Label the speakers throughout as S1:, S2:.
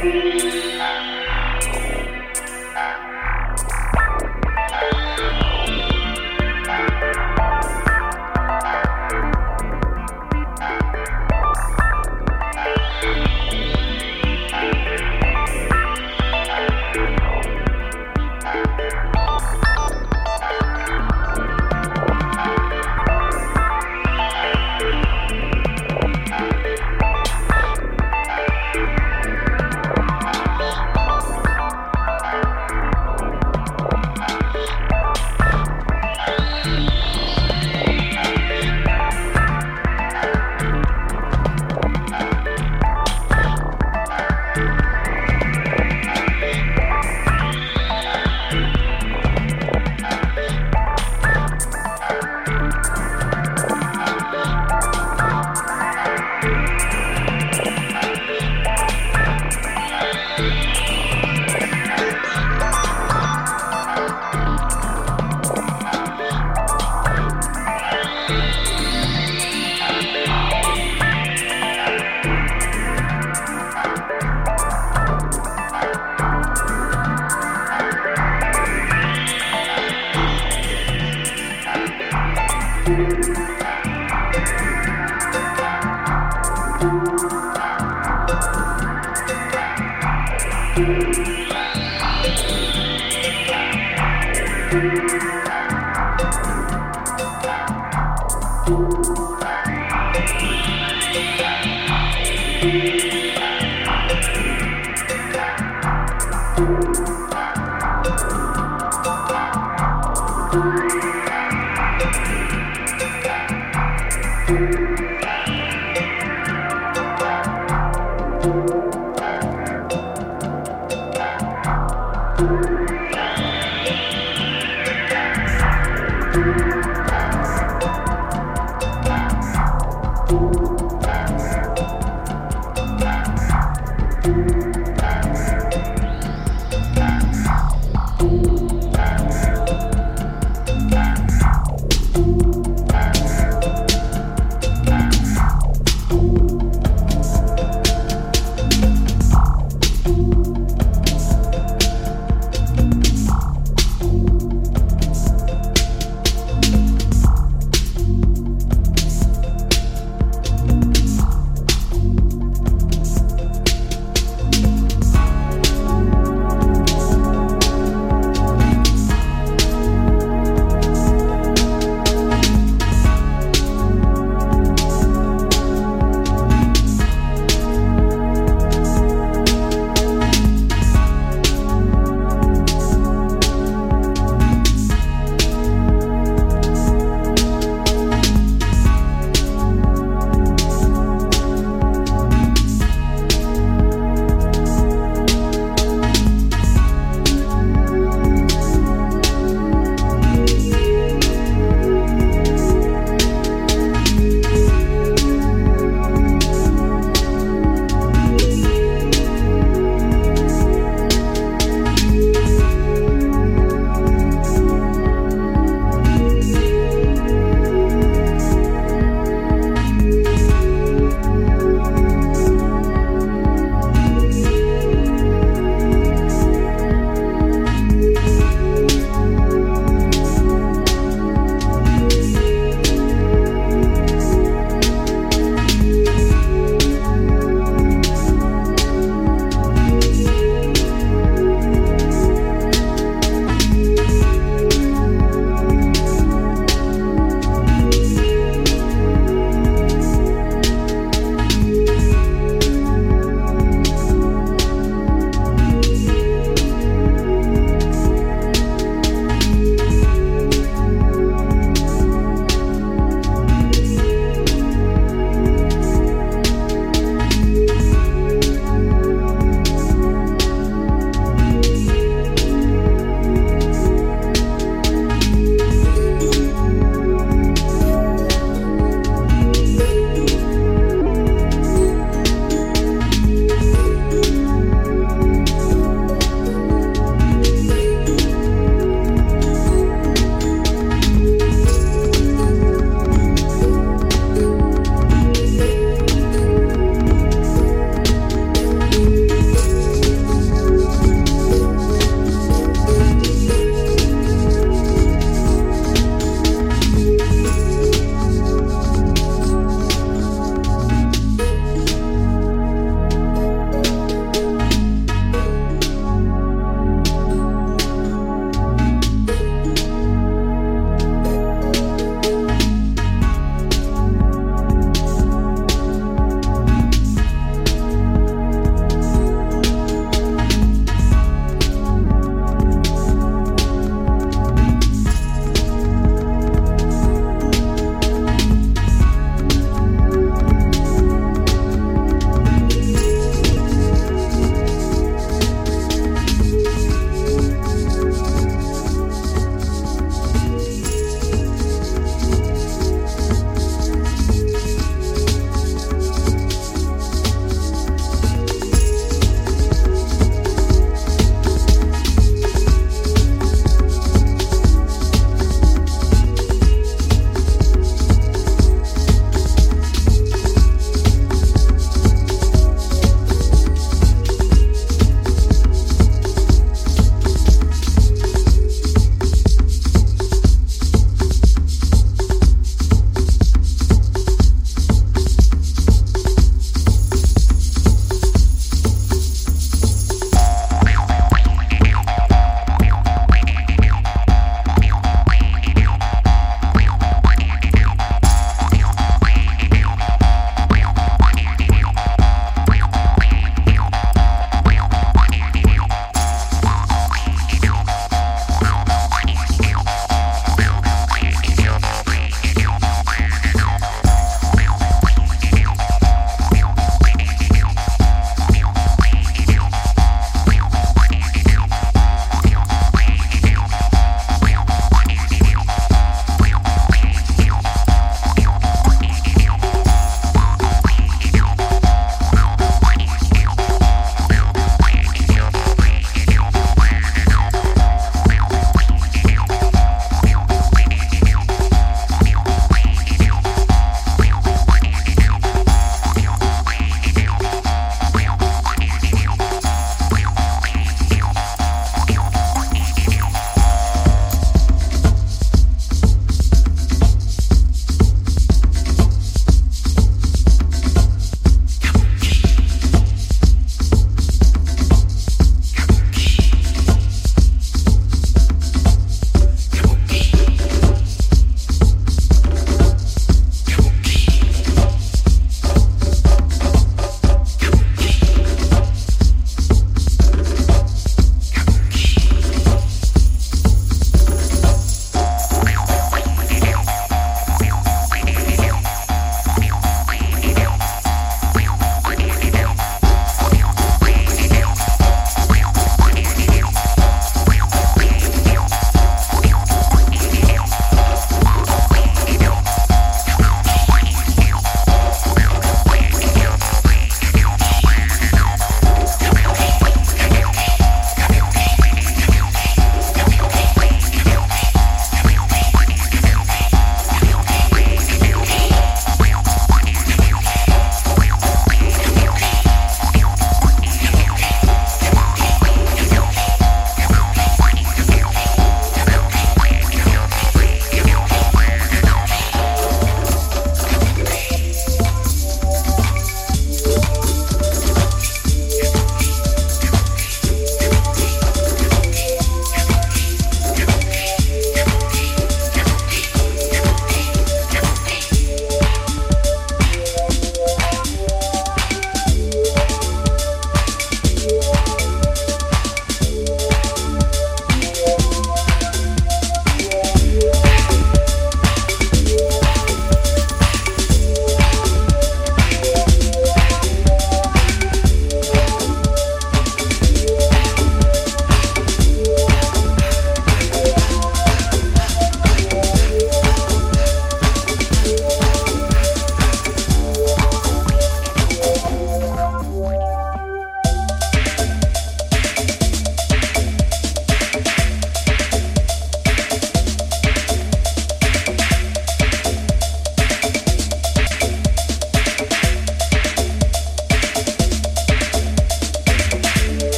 S1: Música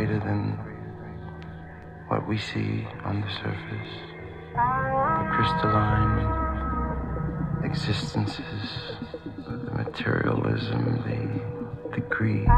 S1: greater than what we see on the surface. The crystalline existences, the materialism, the, the greed.